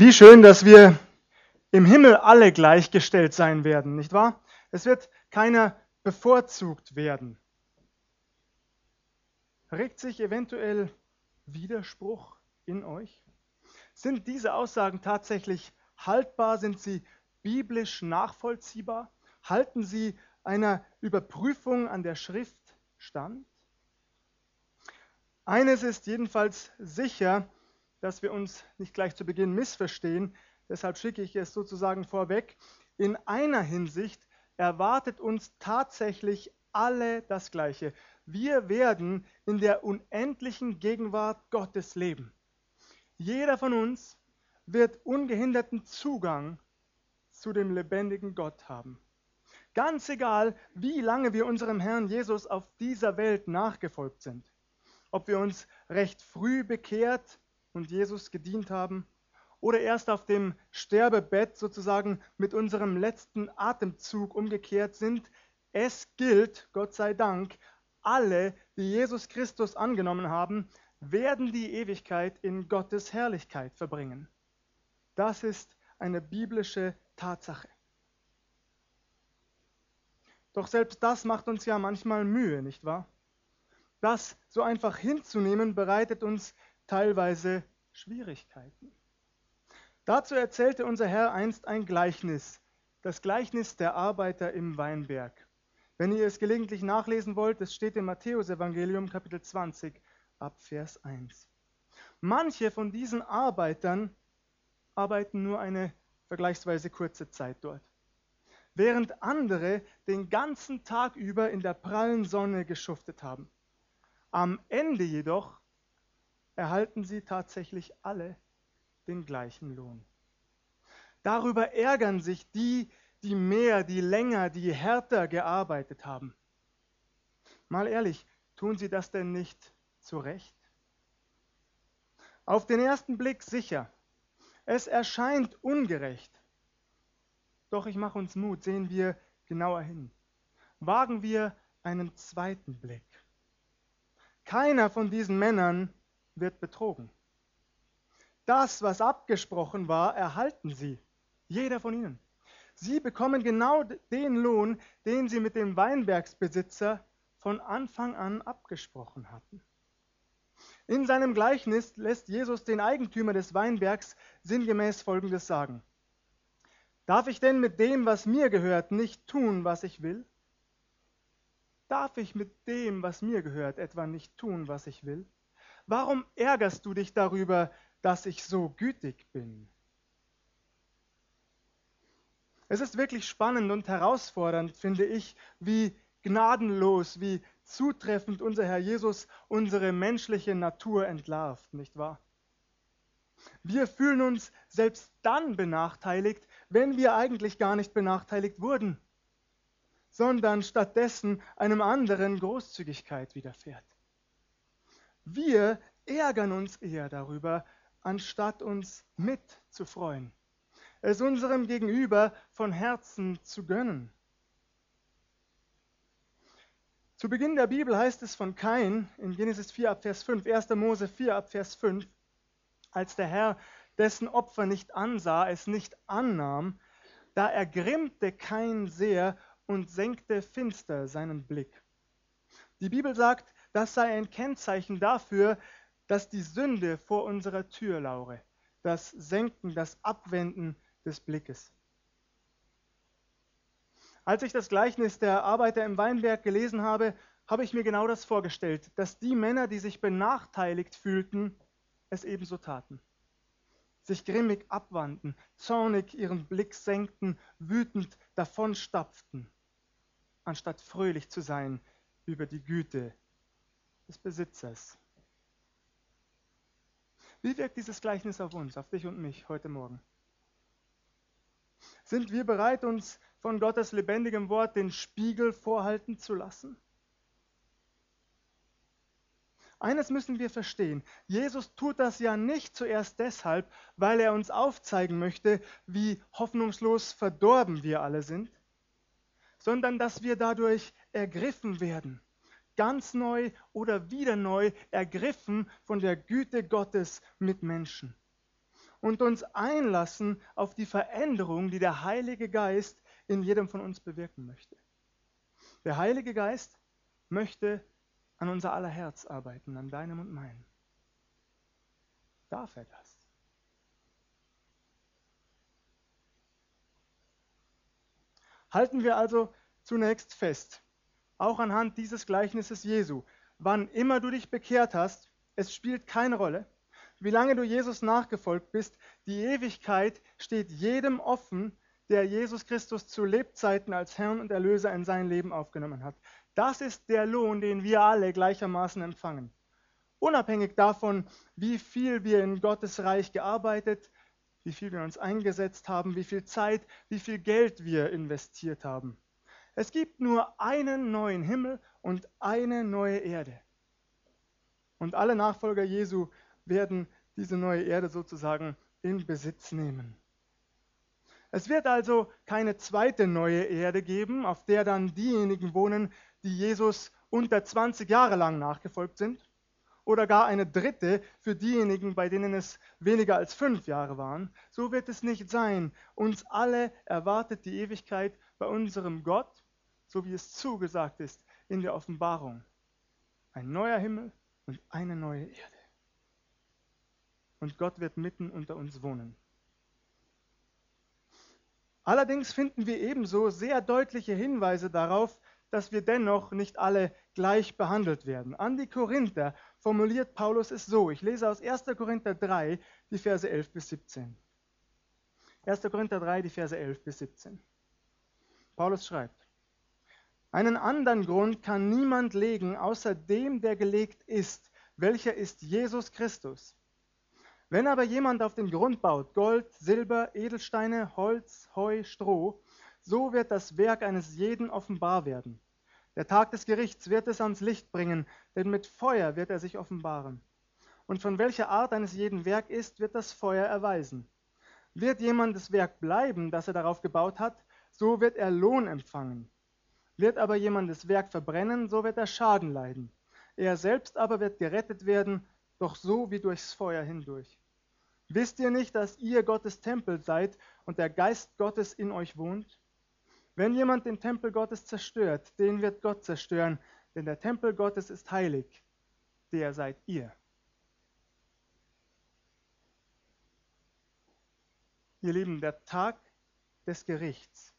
Wie schön, dass wir im Himmel alle gleichgestellt sein werden, nicht wahr? Es wird keiner bevorzugt werden. Regt sich eventuell Widerspruch in euch? Sind diese Aussagen tatsächlich haltbar? Sind sie biblisch nachvollziehbar? Halten sie einer Überprüfung an der Schrift stand? Eines ist jedenfalls sicher, dass wir uns nicht gleich zu Beginn missverstehen. Deshalb schicke ich es sozusagen vorweg. In einer Hinsicht erwartet uns tatsächlich alle das Gleiche. Wir werden in der unendlichen Gegenwart Gottes leben. Jeder von uns wird ungehinderten Zugang zu dem lebendigen Gott haben. Ganz egal, wie lange wir unserem Herrn Jesus auf dieser Welt nachgefolgt sind. Ob wir uns recht früh bekehrt und Jesus gedient haben oder erst auf dem Sterbebett sozusagen mit unserem letzten Atemzug umgekehrt sind, es gilt, Gott sei Dank, alle, die Jesus Christus angenommen haben, werden die Ewigkeit in Gottes Herrlichkeit verbringen. Das ist eine biblische Tatsache. Doch selbst das macht uns ja manchmal Mühe, nicht wahr? Das so einfach hinzunehmen bereitet uns teilweise Schwierigkeiten. Dazu erzählte unser Herr einst ein Gleichnis, das Gleichnis der Arbeiter im Weinberg. Wenn ihr es gelegentlich nachlesen wollt, es steht im Matthäusevangelium Kapitel 20 ab Vers 1. Manche von diesen Arbeitern arbeiten nur eine vergleichsweise kurze Zeit dort, während andere den ganzen Tag über in der prallen Sonne geschuftet haben. Am Ende jedoch erhalten sie tatsächlich alle den gleichen Lohn. Darüber ärgern sich die, die mehr, die länger, die härter gearbeitet haben. Mal ehrlich, tun sie das denn nicht zu Recht? Auf den ersten Blick sicher. Es erscheint ungerecht. Doch ich mache uns Mut, sehen wir genauer hin. Wagen wir einen zweiten Blick. Keiner von diesen Männern wird betrogen. Das, was abgesprochen war, erhalten sie. Jeder von ihnen. Sie bekommen genau den Lohn, den sie mit dem Weinbergsbesitzer von Anfang an abgesprochen hatten. In seinem Gleichnis lässt Jesus den Eigentümer des Weinbergs sinngemäß Folgendes sagen. Darf ich denn mit dem, was mir gehört, nicht tun, was ich will? Darf ich mit dem, was mir gehört, etwa nicht tun, was ich will? Warum ärgerst du dich darüber, dass ich so gütig bin? Es ist wirklich spannend und herausfordernd, finde ich, wie gnadenlos, wie zutreffend unser Herr Jesus unsere menschliche Natur entlarvt, nicht wahr? Wir fühlen uns selbst dann benachteiligt, wenn wir eigentlich gar nicht benachteiligt wurden, sondern stattdessen einem anderen Großzügigkeit widerfährt. Wir ärgern uns eher darüber, anstatt uns mitzufreuen, es unserem Gegenüber von Herzen zu gönnen. Zu Beginn der Bibel heißt es von Kain in Genesis 4 ab Vers 5, 1. Mose 4 ab Vers 5, als der Herr dessen Opfer nicht ansah, es nicht annahm, da ergrimmte Kain sehr und senkte finster seinen Blick. Die Bibel sagt, das sei ein Kennzeichen dafür, dass die Sünde vor unserer Tür laure. Das Senken, das Abwenden des Blickes. Als ich das Gleichnis der Arbeiter im Weinberg gelesen habe, habe ich mir genau das vorgestellt, dass die Männer, die sich benachteiligt fühlten, es ebenso taten. Sich grimmig abwandten, zornig ihren Blick senkten, wütend davonstapften, anstatt fröhlich zu sein über die Güte des Besitzers. Wie wirkt dieses Gleichnis auf uns, auf dich und mich heute Morgen? Sind wir bereit, uns von Gottes lebendigem Wort den Spiegel vorhalten zu lassen? Eines müssen wir verstehen. Jesus tut das ja nicht zuerst deshalb, weil er uns aufzeigen möchte, wie hoffnungslos verdorben wir alle sind, sondern dass wir dadurch ergriffen werden ganz neu oder wieder neu ergriffen von der Güte Gottes mit Menschen. und uns einlassen auf die Veränderung, die der Heilige Geist in jedem von uns bewirken möchte. Der Heilige Geist möchte an unser aller Herz arbeiten, an deinem und meinem. Darf er das? Halten wir also zunächst fest, auch anhand dieses Gleichnisses Jesu, wann immer du dich bekehrt hast, es spielt keine Rolle, wie lange du Jesus nachgefolgt bist, die Ewigkeit steht jedem offen, der Jesus Christus zu Lebzeiten als Herrn und Erlöser in sein Leben aufgenommen hat. Das ist der Lohn, den wir alle gleichermaßen empfangen. Unabhängig davon, wie viel wir in Gottes Reich gearbeitet, wie viel wir uns eingesetzt haben, wie viel Zeit, wie viel Geld wir investiert haben. Es gibt nur einen neuen Himmel und eine neue Erde. Und alle Nachfolger Jesu werden diese neue Erde sozusagen in Besitz nehmen. Es wird also keine zweite neue Erde geben, auf der dann diejenigen wohnen, die Jesus unter 20 Jahre lang nachgefolgt sind, oder gar eine dritte für diejenigen, bei denen es weniger als fünf Jahre waren. So wird es nicht sein. Uns alle erwartet die Ewigkeit bei unserem Gott, so wie es zugesagt ist in der Offenbarung. Ein neuer Himmel und eine neue Erde. Und Gott wird mitten unter uns wohnen. Allerdings finden wir ebenso sehr deutliche Hinweise darauf, dass wir dennoch nicht alle gleich behandelt werden. An die Korinther formuliert Paulus es so. Ich lese aus 1. Korinther 3, die Verse 11 bis 17. 1. Korinther 3, die Verse 11 bis 17. Paulus schreibt, einen anderen Grund kann niemand legen, außer dem, der gelegt ist, welcher ist Jesus Christus. Wenn aber jemand auf den Grund baut, Gold, Silber, Edelsteine, Holz, Heu, Stroh, so wird das Werk eines jeden offenbar werden. Der Tag des Gerichts wird es ans Licht bringen, denn mit Feuer wird er sich offenbaren. Und von welcher Art eines jeden Werk ist, wird das Feuer erweisen. Wird jemand das Werk bleiben, das er darauf gebaut hat, so wird er Lohn empfangen. Wird aber jemand das Werk verbrennen, so wird er Schaden leiden. Er selbst aber wird gerettet werden, doch so wie durchs Feuer hindurch. Wisst ihr nicht, dass ihr Gottes Tempel seid und der Geist Gottes in euch wohnt? Wenn jemand den Tempel Gottes zerstört, den wird Gott zerstören, denn der Tempel Gottes ist heilig, der seid ihr. Ihr Lieben, der Tag des Gerichts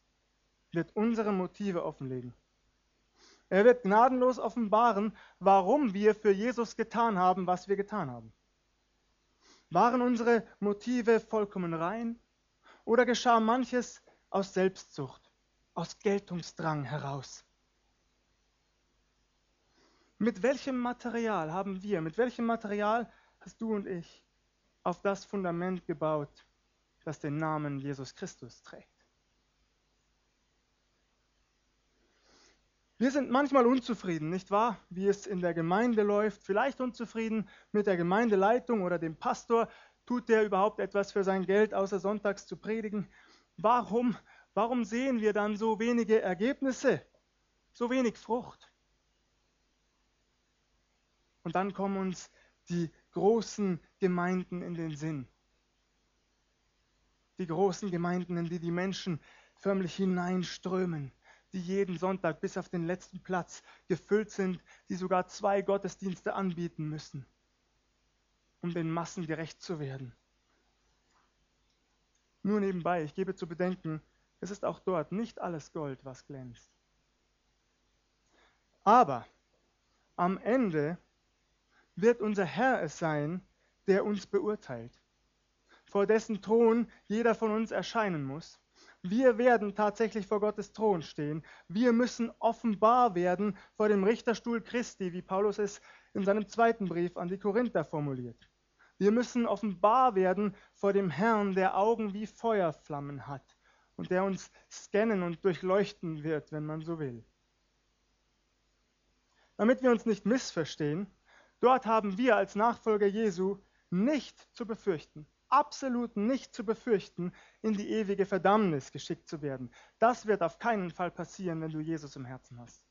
wird unsere Motive offenlegen. Er wird gnadenlos offenbaren, warum wir für Jesus getan haben, was wir getan haben. Waren unsere Motive vollkommen rein oder geschah manches aus Selbstsucht, aus Geltungsdrang heraus? Mit welchem Material haben wir, mit welchem Material hast du und ich auf das Fundament gebaut, das den Namen Jesus Christus trägt? Wir sind manchmal unzufrieden, nicht wahr? Wie es in der Gemeinde läuft. Vielleicht unzufrieden mit der Gemeindeleitung oder dem Pastor. Tut der überhaupt etwas für sein Geld, außer sonntags zu predigen? Warum, warum sehen wir dann so wenige Ergebnisse, so wenig Frucht? Und dann kommen uns die großen Gemeinden in den Sinn. Die großen Gemeinden, in die die Menschen förmlich hineinströmen die jeden Sonntag bis auf den letzten Platz gefüllt sind, die sogar zwei Gottesdienste anbieten müssen, um den Massen gerecht zu werden. Nur nebenbei, ich gebe zu bedenken, es ist auch dort nicht alles Gold, was glänzt. Aber am Ende wird unser Herr es sein, der uns beurteilt, vor dessen Thron jeder von uns erscheinen muss. Wir werden tatsächlich vor Gottes Thron stehen. Wir müssen offenbar werden vor dem Richterstuhl Christi, wie Paulus es in seinem zweiten Brief an die Korinther formuliert. Wir müssen offenbar werden vor dem Herrn, der Augen wie Feuerflammen hat und der uns scannen und durchleuchten wird, wenn man so will. Damit wir uns nicht missverstehen, dort haben wir als Nachfolger Jesu nicht zu befürchten absolut nicht zu befürchten, in die ewige Verdammnis geschickt zu werden. Das wird auf keinen Fall passieren, wenn du Jesus im Herzen hast.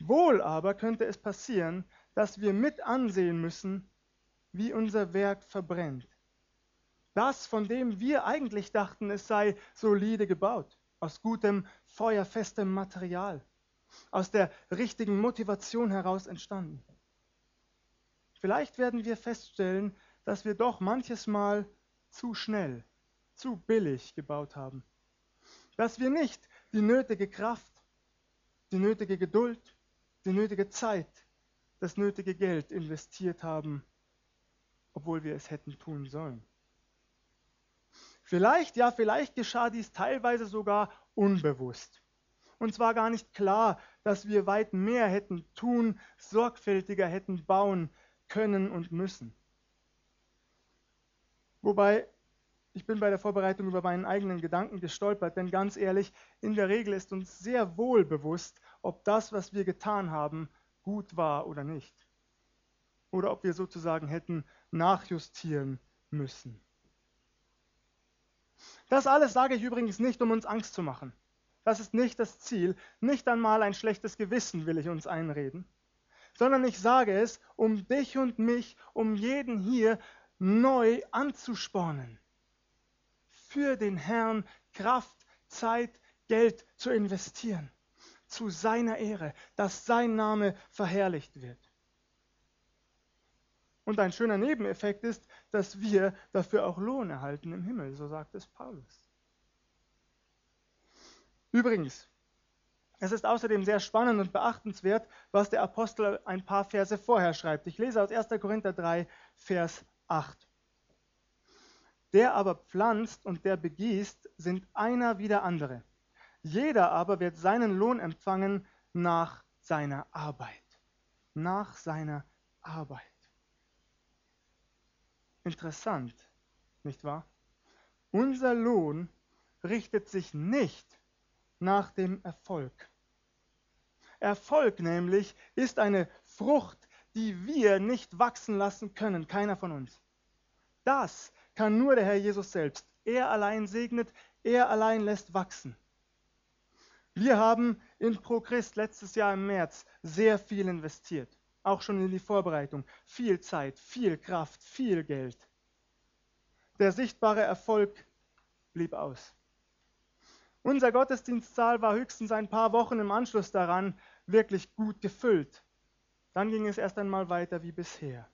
Wohl aber könnte es passieren, dass wir mit ansehen müssen, wie unser Werk verbrennt. Das, von dem wir eigentlich dachten, es sei solide gebaut, aus gutem, feuerfestem Material, aus der richtigen Motivation heraus entstanden. Vielleicht werden wir feststellen, dass wir doch manches Mal zu schnell, zu billig gebaut haben. Dass wir nicht die nötige Kraft, die nötige Geduld, die nötige Zeit, das nötige Geld investiert haben, obwohl wir es hätten tun sollen. Vielleicht, ja, vielleicht geschah dies teilweise sogar unbewusst. Und zwar gar nicht klar, dass wir weit mehr hätten tun, sorgfältiger hätten bauen können und müssen. Wobei, ich bin bei der Vorbereitung über meinen eigenen Gedanken gestolpert, denn ganz ehrlich, in der Regel ist uns sehr wohl bewusst, ob das, was wir getan haben, gut war oder nicht. Oder ob wir sozusagen hätten nachjustieren müssen. Das alles sage ich übrigens nicht, um uns Angst zu machen. Das ist nicht das Ziel. Nicht einmal ein schlechtes Gewissen will ich uns einreden, sondern ich sage es, um dich und mich, um jeden hier neu anzuspornen, für den Herrn Kraft, Zeit, Geld zu investieren, zu seiner Ehre, dass sein Name verherrlicht wird. Und ein schöner Nebeneffekt ist, dass wir dafür auch Lohn erhalten im Himmel, so sagt es Paulus. Übrigens, es ist außerdem sehr spannend und beachtenswert, was der Apostel ein paar Verse vorher schreibt. Ich lese aus 1. Korinther 3, Vers 8. Der aber pflanzt und der begießt, sind einer wie der andere. Jeder aber wird seinen Lohn empfangen nach seiner Arbeit. Nach seiner Arbeit. Interessant, nicht wahr? Unser Lohn richtet sich nicht nach dem Erfolg. Erfolg nämlich ist eine Frucht, die wir nicht wachsen lassen können, keiner von uns. Das kann nur der Herr Jesus selbst. Er allein segnet, er allein lässt wachsen. Wir haben in ProChrist letztes Jahr im März sehr viel investiert auch schon in die Vorbereitung. Viel Zeit, viel Kraft, viel Geld. Der sichtbare Erfolg blieb aus. Unser Gottesdienstsaal war höchstens ein paar Wochen im Anschluss daran wirklich gut gefüllt. Dann ging es erst einmal weiter wie bisher.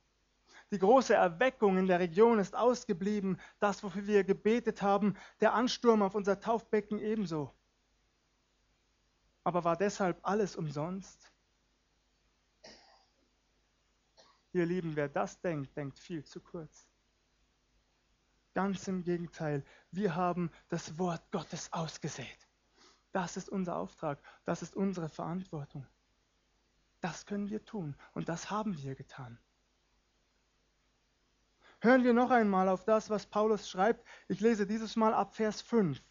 Die große Erweckung in der Region ist ausgeblieben, das, wofür wir gebetet haben, der Ansturm auf unser Taufbecken ebenso. Aber war deshalb alles umsonst? Ihr Lieben, wer das denkt, denkt viel zu kurz. Ganz im Gegenteil, wir haben das Wort Gottes ausgesät. Das ist unser Auftrag, das ist unsere Verantwortung. Das können wir tun und das haben wir getan. Hören wir noch einmal auf das, was Paulus schreibt. Ich lese dieses Mal ab Vers 5.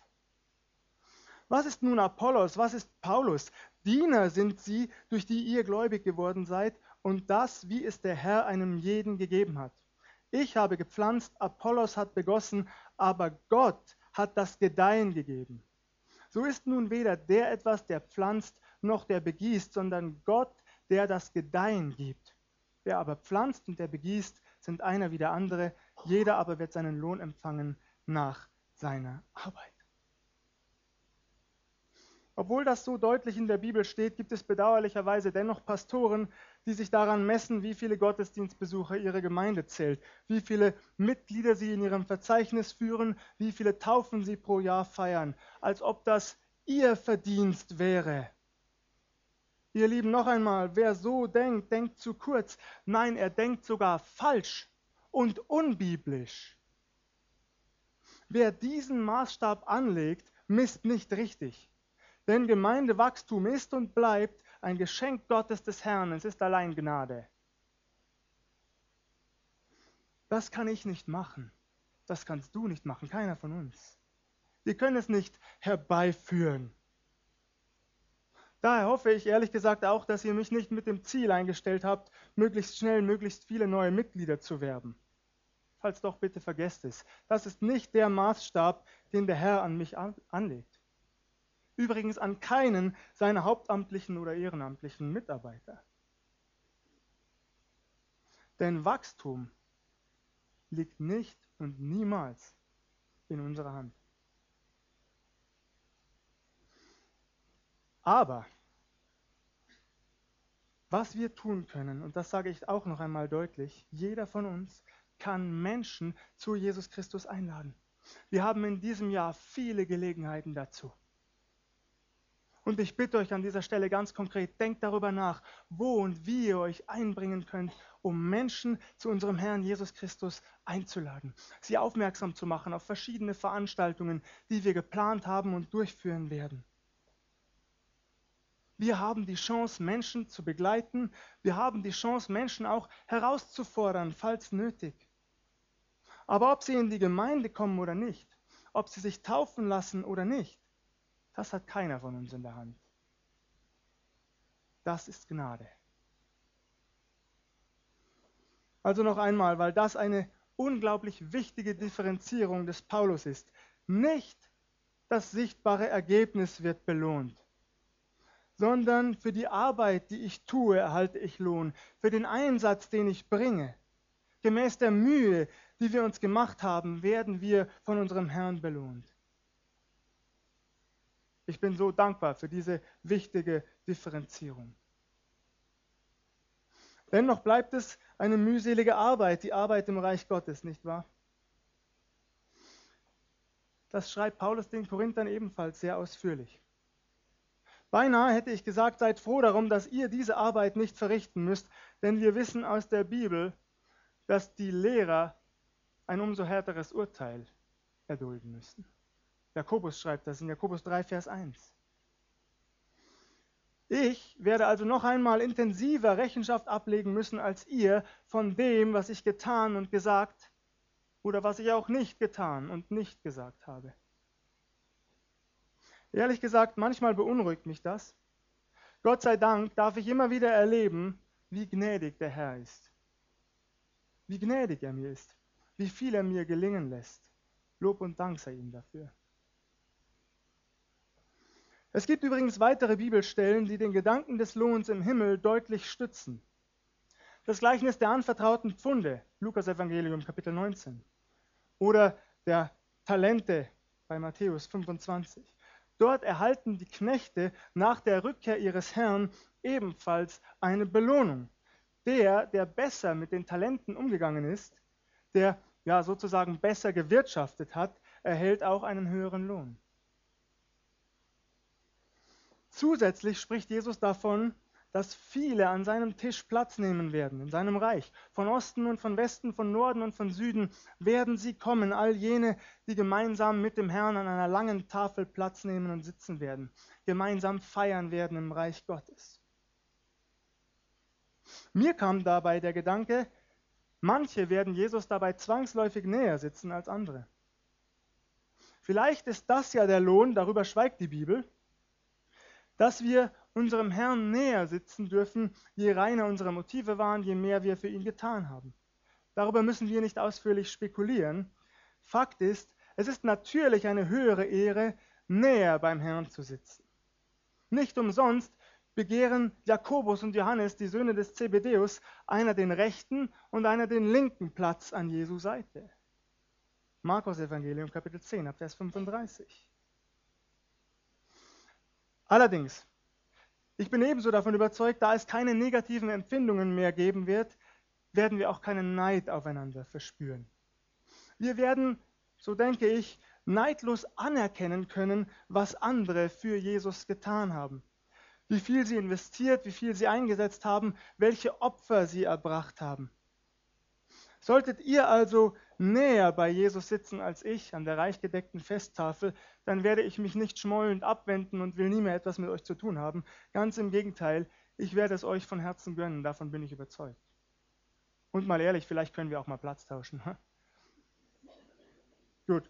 Was ist nun Apollos? Was ist Paulus? Diener sind sie, durch die ihr gläubig geworden seid und das, wie es der Herr einem jeden gegeben hat. Ich habe gepflanzt, Apollos hat begossen, aber Gott hat das Gedeihen gegeben. So ist nun weder der etwas, der pflanzt, noch der begießt, sondern Gott, der das Gedeihen gibt. Wer aber pflanzt und der begießt, sind einer wie der andere, jeder aber wird seinen Lohn empfangen nach seiner Arbeit. Obwohl das so deutlich in der Bibel steht, gibt es bedauerlicherweise dennoch Pastoren, die sich daran messen, wie viele Gottesdienstbesucher ihre Gemeinde zählt, wie viele Mitglieder sie in ihrem Verzeichnis führen, wie viele Taufen sie pro Jahr feiern, als ob das ihr Verdienst wäre. Ihr Lieben, noch einmal, wer so denkt, denkt zu kurz. Nein, er denkt sogar falsch und unbiblisch. Wer diesen Maßstab anlegt, misst nicht richtig. Denn Gemeindewachstum ist und bleibt ein Geschenk Gottes des Herrn. Es ist allein Gnade. Das kann ich nicht machen. Das kannst du nicht machen, keiner von uns. Wir können es nicht herbeiführen. Daher hoffe ich ehrlich gesagt auch, dass ihr mich nicht mit dem Ziel eingestellt habt, möglichst schnell möglichst viele neue Mitglieder zu werben. Falls doch, bitte vergesst es. Das ist nicht der Maßstab, den der Herr an mich anlegt übrigens an keinen seiner hauptamtlichen oder ehrenamtlichen Mitarbeiter. Denn Wachstum liegt nicht und niemals in unserer Hand. Aber was wir tun können, und das sage ich auch noch einmal deutlich, jeder von uns kann Menschen zu Jesus Christus einladen. Wir haben in diesem Jahr viele Gelegenheiten dazu. Und ich bitte euch an dieser Stelle ganz konkret, denkt darüber nach, wo und wie ihr euch einbringen könnt, um Menschen zu unserem Herrn Jesus Christus einzuladen, sie aufmerksam zu machen auf verschiedene Veranstaltungen, die wir geplant haben und durchführen werden. Wir haben die Chance, Menschen zu begleiten. Wir haben die Chance, Menschen auch herauszufordern, falls nötig. Aber ob sie in die Gemeinde kommen oder nicht, ob sie sich taufen lassen oder nicht, das hat keiner von uns in der Hand. Das ist Gnade. Also noch einmal, weil das eine unglaublich wichtige Differenzierung des Paulus ist. Nicht das sichtbare Ergebnis wird belohnt, sondern für die Arbeit, die ich tue, erhalte ich Lohn, für den Einsatz, den ich bringe. Gemäß der Mühe, die wir uns gemacht haben, werden wir von unserem Herrn belohnt. Ich bin so dankbar für diese wichtige Differenzierung. Dennoch bleibt es eine mühselige Arbeit, die Arbeit im Reich Gottes, nicht wahr? Das schreibt Paulus den Korinthern ebenfalls sehr ausführlich. Beinahe hätte ich gesagt, seid froh darum, dass ihr diese Arbeit nicht verrichten müsst, denn wir wissen aus der Bibel, dass die Lehrer ein umso härteres Urteil erdulden müssen. Jakobus schreibt das in Jakobus 3, Vers 1. Ich werde also noch einmal intensiver Rechenschaft ablegen müssen als ihr von dem, was ich getan und gesagt oder was ich auch nicht getan und nicht gesagt habe. Ehrlich gesagt, manchmal beunruhigt mich das. Gott sei Dank darf ich immer wieder erleben, wie gnädig der Herr ist. Wie gnädig er mir ist wie viel er mir gelingen lässt. Lob und Dank sei ihm dafür. Es gibt übrigens weitere Bibelstellen, die den Gedanken des Lohns im Himmel deutlich stützen. Das Gleichnis der anvertrauten Pfunde, Lukas Evangelium Kapitel 19. Oder der Talente bei Matthäus 25. Dort erhalten die Knechte nach der Rückkehr ihres Herrn ebenfalls eine Belohnung. Der, der besser mit den Talenten umgegangen ist, der ja sozusagen besser gewirtschaftet hat, erhält auch einen höheren Lohn. Zusätzlich spricht Jesus davon, dass viele an seinem Tisch Platz nehmen werden, in seinem Reich. Von Osten und von Westen, von Norden und von Süden werden sie kommen, all jene, die gemeinsam mit dem Herrn an einer langen Tafel Platz nehmen und sitzen werden, gemeinsam feiern werden im Reich Gottes. Mir kam dabei der Gedanke, Manche werden Jesus dabei zwangsläufig näher sitzen als andere. Vielleicht ist das ja der Lohn, darüber schweigt die Bibel, dass wir unserem Herrn näher sitzen dürfen, je reiner unsere Motive waren, je mehr wir für ihn getan haben. Darüber müssen wir nicht ausführlich spekulieren. Fakt ist, es ist natürlich eine höhere Ehre, näher beim Herrn zu sitzen. Nicht umsonst begehren Jakobus und Johannes, die Söhne des Zebedeus, einer den rechten und einer den linken Platz an Jesu Seite. Markus Evangelium Kapitel 10, Vers 35. Allerdings, ich bin ebenso davon überzeugt, da es keine negativen Empfindungen mehr geben wird, werden wir auch keinen Neid aufeinander verspüren. Wir werden, so denke ich, neidlos anerkennen können, was andere für Jesus getan haben wie viel sie investiert, wie viel sie eingesetzt haben, welche Opfer sie erbracht haben. Solltet ihr also näher bei Jesus sitzen als ich an der reichgedeckten Festtafel, dann werde ich mich nicht schmollend abwenden und will nie mehr etwas mit euch zu tun haben. Ganz im Gegenteil, ich werde es euch von Herzen gönnen, davon bin ich überzeugt. Und mal ehrlich, vielleicht können wir auch mal Platz tauschen. Gut.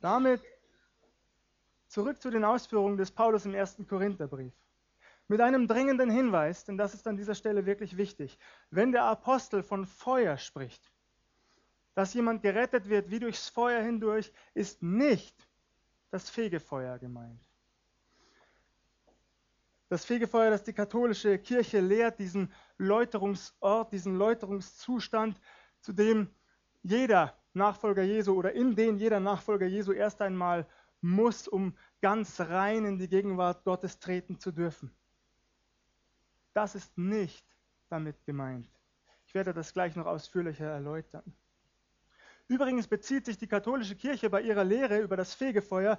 Damit Zurück zu den Ausführungen des Paulus im ersten Korintherbrief. Mit einem dringenden Hinweis, denn das ist an dieser Stelle wirklich wichtig. Wenn der Apostel von Feuer spricht, dass jemand gerettet wird wie durchs Feuer hindurch, ist nicht das Fegefeuer gemeint. Das Fegefeuer, das die katholische Kirche lehrt, diesen Läuterungsort, diesen Läuterungszustand, zu dem jeder Nachfolger Jesu oder in den jeder Nachfolger Jesu erst einmal muss, um ganz rein in die Gegenwart Gottes treten zu dürfen. Das ist nicht damit gemeint. Ich werde das gleich noch ausführlicher erläutern. Übrigens bezieht sich die katholische Kirche bei ihrer Lehre über das Fegefeuer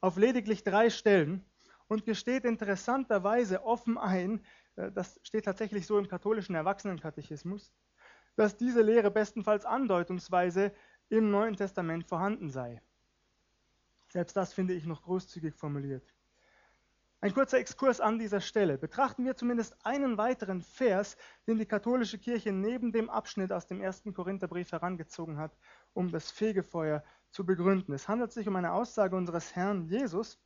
auf lediglich drei Stellen und gesteht interessanterweise offen ein, äh, das steht tatsächlich so im katholischen Erwachsenenkatechismus, dass diese Lehre bestenfalls andeutungsweise im Neuen Testament vorhanden sei. Selbst das finde ich noch großzügig formuliert. Ein kurzer Exkurs an dieser Stelle. Betrachten wir zumindest einen weiteren Vers, den die katholische Kirche neben dem Abschnitt aus dem ersten Korintherbrief herangezogen hat, um das Fegefeuer zu begründen. Es handelt sich um eine Aussage unseres Herrn Jesus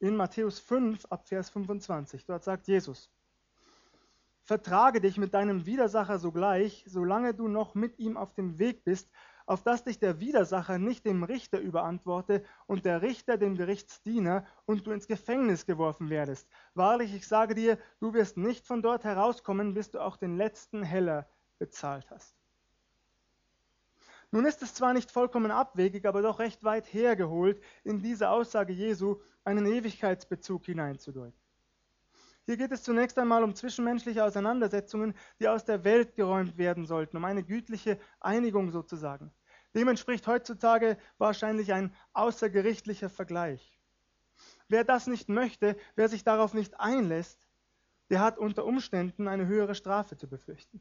in Matthäus 5 ab Vers 25. Dort sagt Jesus, Vertrage dich mit deinem Widersacher sogleich, solange du noch mit ihm auf dem Weg bist, auf dass dich der Widersacher nicht dem Richter überantworte und der Richter dem Gerichtsdiener und du ins Gefängnis geworfen werdest. Wahrlich, ich sage dir, du wirst nicht von dort herauskommen, bis du auch den letzten Heller bezahlt hast. Nun ist es zwar nicht vollkommen abwegig, aber doch recht weit hergeholt, in diese Aussage Jesu einen Ewigkeitsbezug hineinzudeuten. Hier geht es zunächst einmal um zwischenmenschliche Auseinandersetzungen, die aus der Welt geräumt werden sollten, um eine gütliche Einigung sozusagen. Dem entspricht heutzutage wahrscheinlich ein außergerichtlicher Vergleich. Wer das nicht möchte, wer sich darauf nicht einlässt, der hat unter Umständen eine höhere Strafe zu befürchten.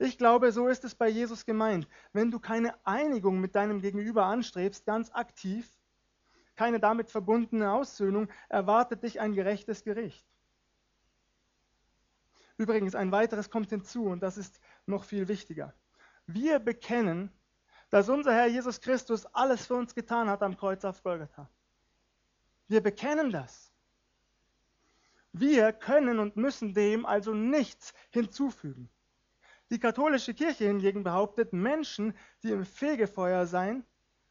Ich glaube, so ist es bei Jesus gemeint. Wenn du keine Einigung mit deinem Gegenüber anstrebst, ganz aktiv, keine damit verbundene Aussöhnung, erwartet dich ein gerechtes Gericht. Übrigens, ein weiteres kommt hinzu und das ist noch viel wichtiger. Wir bekennen, dass unser Herr Jesus Christus alles für uns getan hat am Kreuz auf Golgatha. Wir bekennen das. Wir können und müssen dem also nichts hinzufügen. Die katholische Kirche hingegen behauptet, Menschen, die im Fegefeuer seien,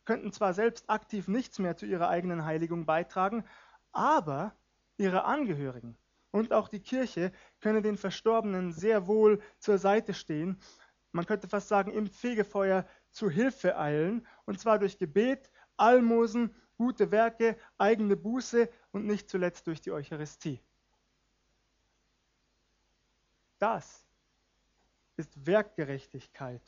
könnten zwar selbst aktiv nichts mehr zu ihrer eigenen Heiligung beitragen, aber ihre Angehörigen und auch die Kirche können den Verstorbenen sehr wohl zur Seite stehen. Man könnte fast sagen, im Fegefeuer zu Hilfe eilen, und zwar durch Gebet, Almosen, gute Werke, eigene Buße und nicht zuletzt durch die Eucharistie. Das ist Werkgerechtigkeit.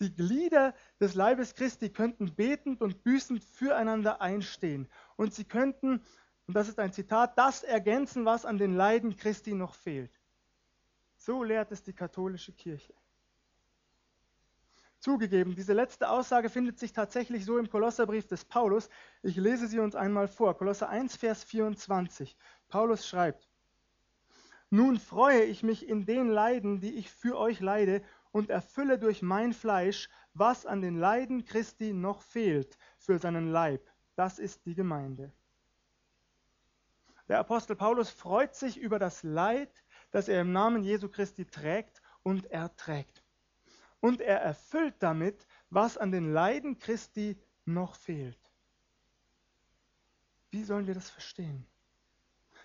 Die Glieder des Leibes Christi könnten betend und büßend füreinander einstehen und sie könnten, und das ist ein Zitat, das ergänzen, was an den Leiden Christi noch fehlt. So lehrt es die katholische Kirche. Zugegeben, diese letzte Aussage findet sich tatsächlich so im Kolosserbrief des Paulus. Ich lese sie uns einmal vor. Kolosser 1, Vers 24. Paulus schreibt, Nun freue ich mich in den Leiden, die ich für euch leide, und erfülle durch mein Fleisch, was an den Leiden Christi noch fehlt für seinen Leib. Das ist die Gemeinde. Der Apostel Paulus freut sich über das Leid, das er im Namen Jesu Christi trägt und erträgt und er erfüllt damit, was an den Leiden Christi noch fehlt. Wie sollen wir das verstehen?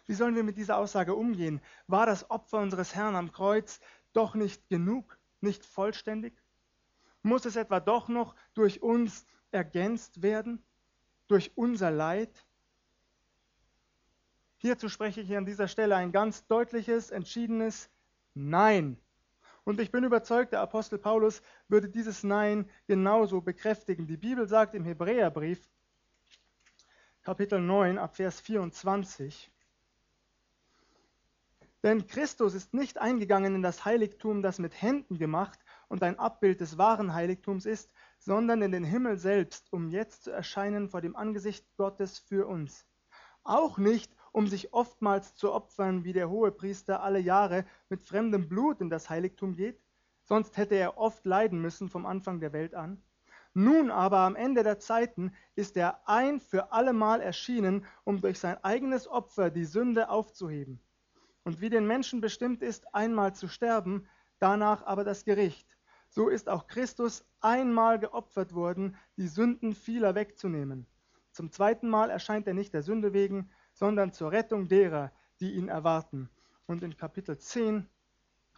Wie sollen wir mit dieser Aussage umgehen? War das Opfer unseres Herrn am Kreuz doch nicht genug, nicht vollständig? Muss es etwa doch noch durch uns ergänzt werden, durch unser Leid? Hierzu spreche ich an dieser Stelle ein ganz deutliches, entschiedenes Nein. Und ich bin überzeugt, der Apostel Paulus würde dieses Nein genauso bekräftigen. Die Bibel sagt im Hebräerbrief, Kapitel 9, ab Vers 24, denn Christus ist nicht eingegangen in das Heiligtum, das mit Händen gemacht und ein Abbild des wahren Heiligtums ist, sondern in den Himmel selbst, um jetzt zu erscheinen vor dem Angesicht Gottes für uns. Auch nicht, um sich oftmals zu opfern, wie der Hohepriester alle Jahre mit fremdem Blut in das Heiligtum geht, sonst hätte er oft leiden müssen vom Anfang der Welt an. Nun aber am Ende der Zeiten ist er ein für allemal erschienen, um durch sein eigenes Opfer die Sünde aufzuheben. Und wie den Menschen bestimmt ist, einmal zu sterben, danach aber das Gericht, so ist auch Christus einmal geopfert worden, die Sünden vieler wegzunehmen. Zum zweiten Mal erscheint er nicht der Sünde wegen, sondern zur Rettung derer, die ihn erwarten. Und in Kapitel 10,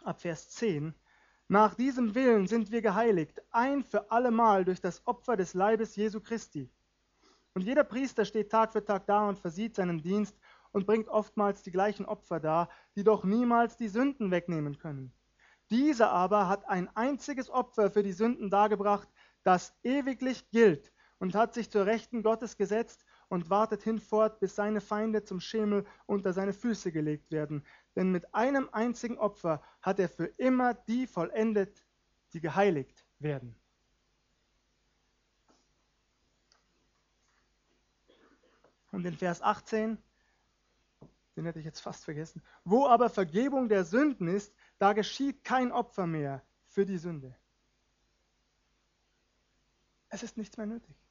ab Vers 10, Nach diesem Willen sind wir geheiligt, ein für allemal durch das Opfer des Leibes Jesu Christi. Und jeder Priester steht Tag für Tag da und versieht seinen Dienst und bringt oftmals die gleichen Opfer dar, die doch niemals die Sünden wegnehmen können. Dieser aber hat ein einziges Opfer für die Sünden dargebracht, das ewiglich gilt und hat sich zur Rechten Gottes gesetzt und wartet hinfort, bis seine Feinde zum Schemel unter seine Füße gelegt werden. Denn mit einem einzigen Opfer hat er für immer die vollendet, die geheiligt werden. Und in Vers 18, den hätte ich jetzt fast vergessen, wo aber Vergebung der Sünden ist, da geschieht kein Opfer mehr für die Sünde. Es ist nichts mehr nötig.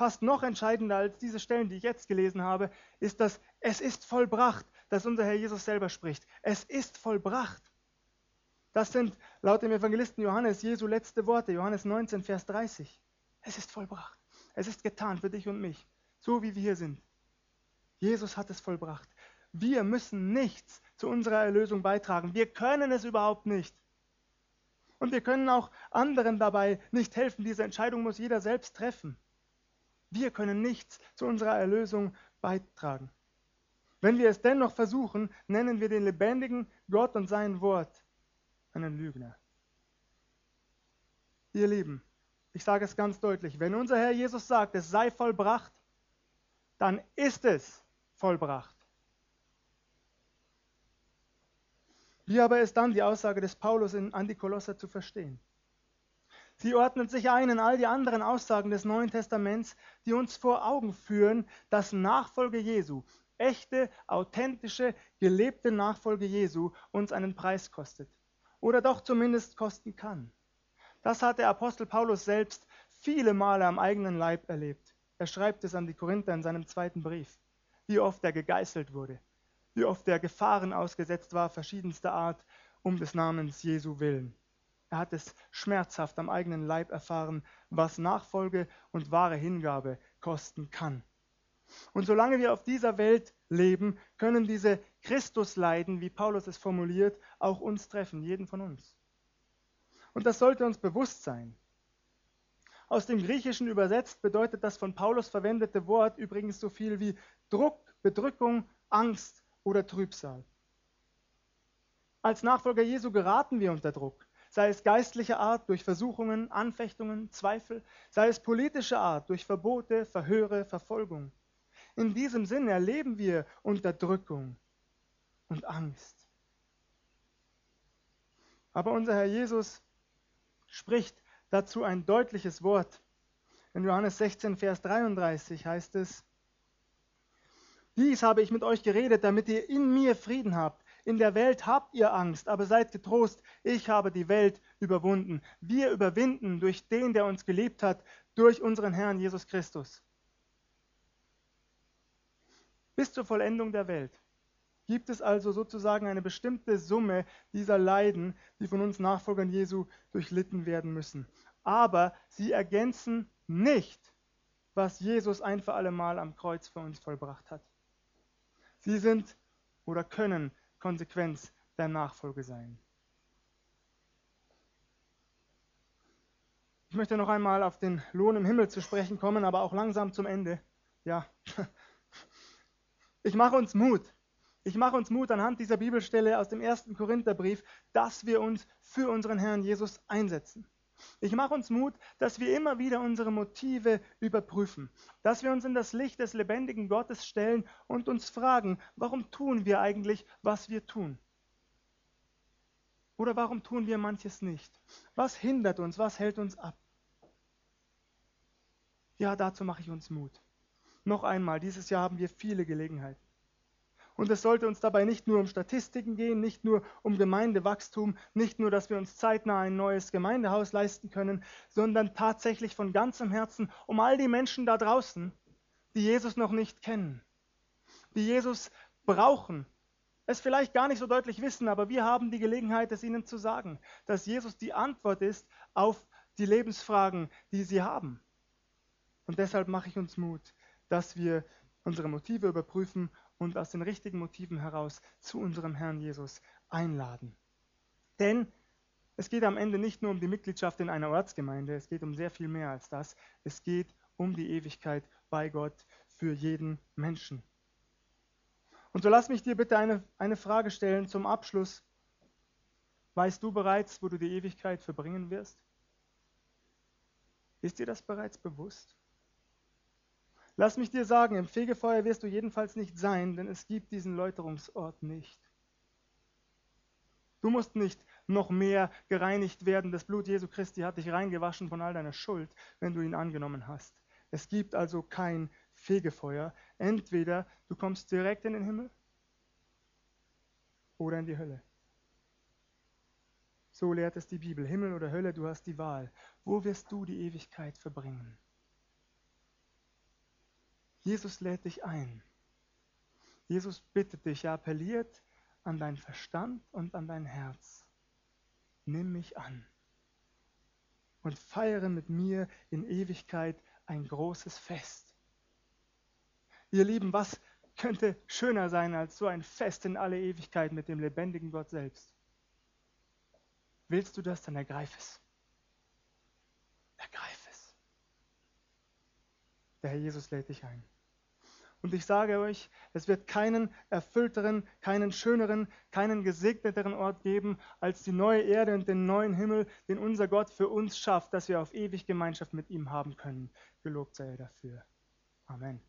Fast noch entscheidender als diese Stellen, die ich jetzt gelesen habe, ist, dass es ist vollbracht, dass unser Herr Jesus selber spricht. Es ist vollbracht. Das sind laut dem Evangelisten Johannes Jesu letzte Worte, Johannes 19, Vers 30. Es ist vollbracht. Es ist getan für dich und mich, so wie wir hier sind. Jesus hat es vollbracht. Wir müssen nichts zu unserer Erlösung beitragen. Wir können es überhaupt nicht. Und wir können auch anderen dabei nicht helfen. Diese Entscheidung muss jeder selbst treffen. Wir können nichts zu unserer Erlösung beitragen. Wenn wir es dennoch versuchen, nennen wir den lebendigen Gott und sein Wort einen Lügner. Ihr Lieben, ich sage es ganz deutlich, wenn unser Herr Jesus sagt, es sei vollbracht, dann ist es vollbracht. Wie aber ist dann die Aussage des Paulus in, an zu verstehen? Sie ordnet sich ein in all die anderen Aussagen des Neuen Testaments, die uns vor Augen führen, dass Nachfolge Jesu, echte, authentische, gelebte Nachfolge Jesu uns einen Preis kostet. Oder doch zumindest kosten kann. Das hat der Apostel Paulus selbst viele Male am eigenen Leib erlebt. Er schreibt es an die Korinther in seinem zweiten Brief, wie oft er gegeißelt wurde, wie oft er Gefahren ausgesetzt war, verschiedenster Art, um des Namens Jesu willen. Er hat es schmerzhaft am eigenen Leib erfahren, was Nachfolge und wahre Hingabe kosten kann. Und solange wir auf dieser Welt leben, können diese Christusleiden, wie Paulus es formuliert, auch uns treffen, jeden von uns. Und das sollte uns bewusst sein. Aus dem Griechischen übersetzt bedeutet das von Paulus verwendete Wort übrigens so viel wie Druck, Bedrückung, Angst oder Trübsal. Als Nachfolger Jesu geraten wir unter Druck, sei es geistlicher Art durch Versuchungen, Anfechtungen, Zweifel, sei es politische Art durch Verbote, Verhöre, Verfolgung. In diesem Sinn erleben wir Unterdrückung und Angst. Aber unser Herr Jesus spricht dazu ein deutliches Wort. In Johannes 16, Vers 33 heißt es, dies habe ich mit euch geredet, damit ihr in mir Frieden habt. In der Welt habt ihr Angst, aber seid getrost, ich habe die Welt überwunden. Wir überwinden durch den, der uns geliebt hat, durch unseren Herrn Jesus Christus. Bis zur Vollendung der Welt gibt es also sozusagen eine bestimmte Summe dieser Leiden, die von uns Nachfolgern Jesu durchlitten werden müssen. Aber sie ergänzen nicht, was Jesus ein für alle Mal am Kreuz für uns vollbracht hat. Sie sind oder können Konsequenz der Nachfolge sein. Ich möchte noch einmal auf den Lohn im Himmel zu sprechen kommen, aber auch langsam zum Ende. Ja, ich mache uns Mut, ich mache uns Mut anhand dieser Bibelstelle aus dem ersten Korintherbrief, dass wir uns für unseren Herrn Jesus einsetzen. Ich mache uns Mut, dass wir immer wieder unsere Motive überprüfen, dass wir uns in das Licht des lebendigen Gottes stellen und uns fragen, warum tun wir eigentlich, was wir tun? Oder warum tun wir manches nicht? Was hindert uns, was hält uns ab? Ja, dazu mache ich uns Mut. Noch einmal, dieses Jahr haben wir viele Gelegenheiten. Und es sollte uns dabei nicht nur um Statistiken gehen, nicht nur um Gemeindewachstum, nicht nur, dass wir uns zeitnah ein neues Gemeindehaus leisten können, sondern tatsächlich von ganzem Herzen um all die Menschen da draußen, die Jesus noch nicht kennen, die Jesus brauchen, es vielleicht gar nicht so deutlich wissen, aber wir haben die Gelegenheit, es ihnen zu sagen, dass Jesus die Antwort ist auf die Lebensfragen, die sie haben. Und deshalb mache ich uns Mut, dass wir unsere Motive überprüfen und aus den richtigen Motiven heraus zu unserem Herrn Jesus einladen. Denn es geht am Ende nicht nur um die Mitgliedschaft in einer Ortsgemeinde, es geht um sehr viel mehr als das. Es geht um die Ewigkeit bei Gott für jeden Menschen. Und so lass mich dir bitte eine, eine Frage stellen zum Abschluss. Weißt du bereits, wo du die Ewigkeit verbringen wirst? Ist dir das bereits bewusst? Lass mich dir sagen, im Fegefeuer wirst du jedenfalls nicht sein, denn es gibt diesen Läuterungsort nicht. Du musst nicht noch mehr gereinigt werden. Das Blut Jesu Christi hat dich reingewaschen von all deiner Schuld, wenn du ihn angenommen hast. Es gibt also kein Fegefeuer. Entweder du kommst direkt in den Himmel oder in die Hölle. So lehrt es die Bibel. Himmel oder Hölle, du hast die Wahl. Wo wirst du die Ewigkeit verbringen? Jesus lädt dich ein. Jesus bittet dich, er appelliert an dein Verstand und an dein Herz. Nimm mich an und feiere mit mir in Ewigkeit ein großes Fest. Ihr Lieben, was könnte schöner sein als so ein Fest in alle Ewigkeit mit dem lebendigen Gott selbst? Willst du das, dann ergreif es. Ergreif es. Der Herr Jesus lädt dich ein. Und ich sage euch, es wird keinen erfüllteren, keinen schöneren, keinen gesegneteren Ort geben als die neue Erde und den neuen Himmel, den unser Gott für uns schafft, dass wir auf ewig Gemeinschaft mit ihm haben können. Gelobt sei er dafür. Amen.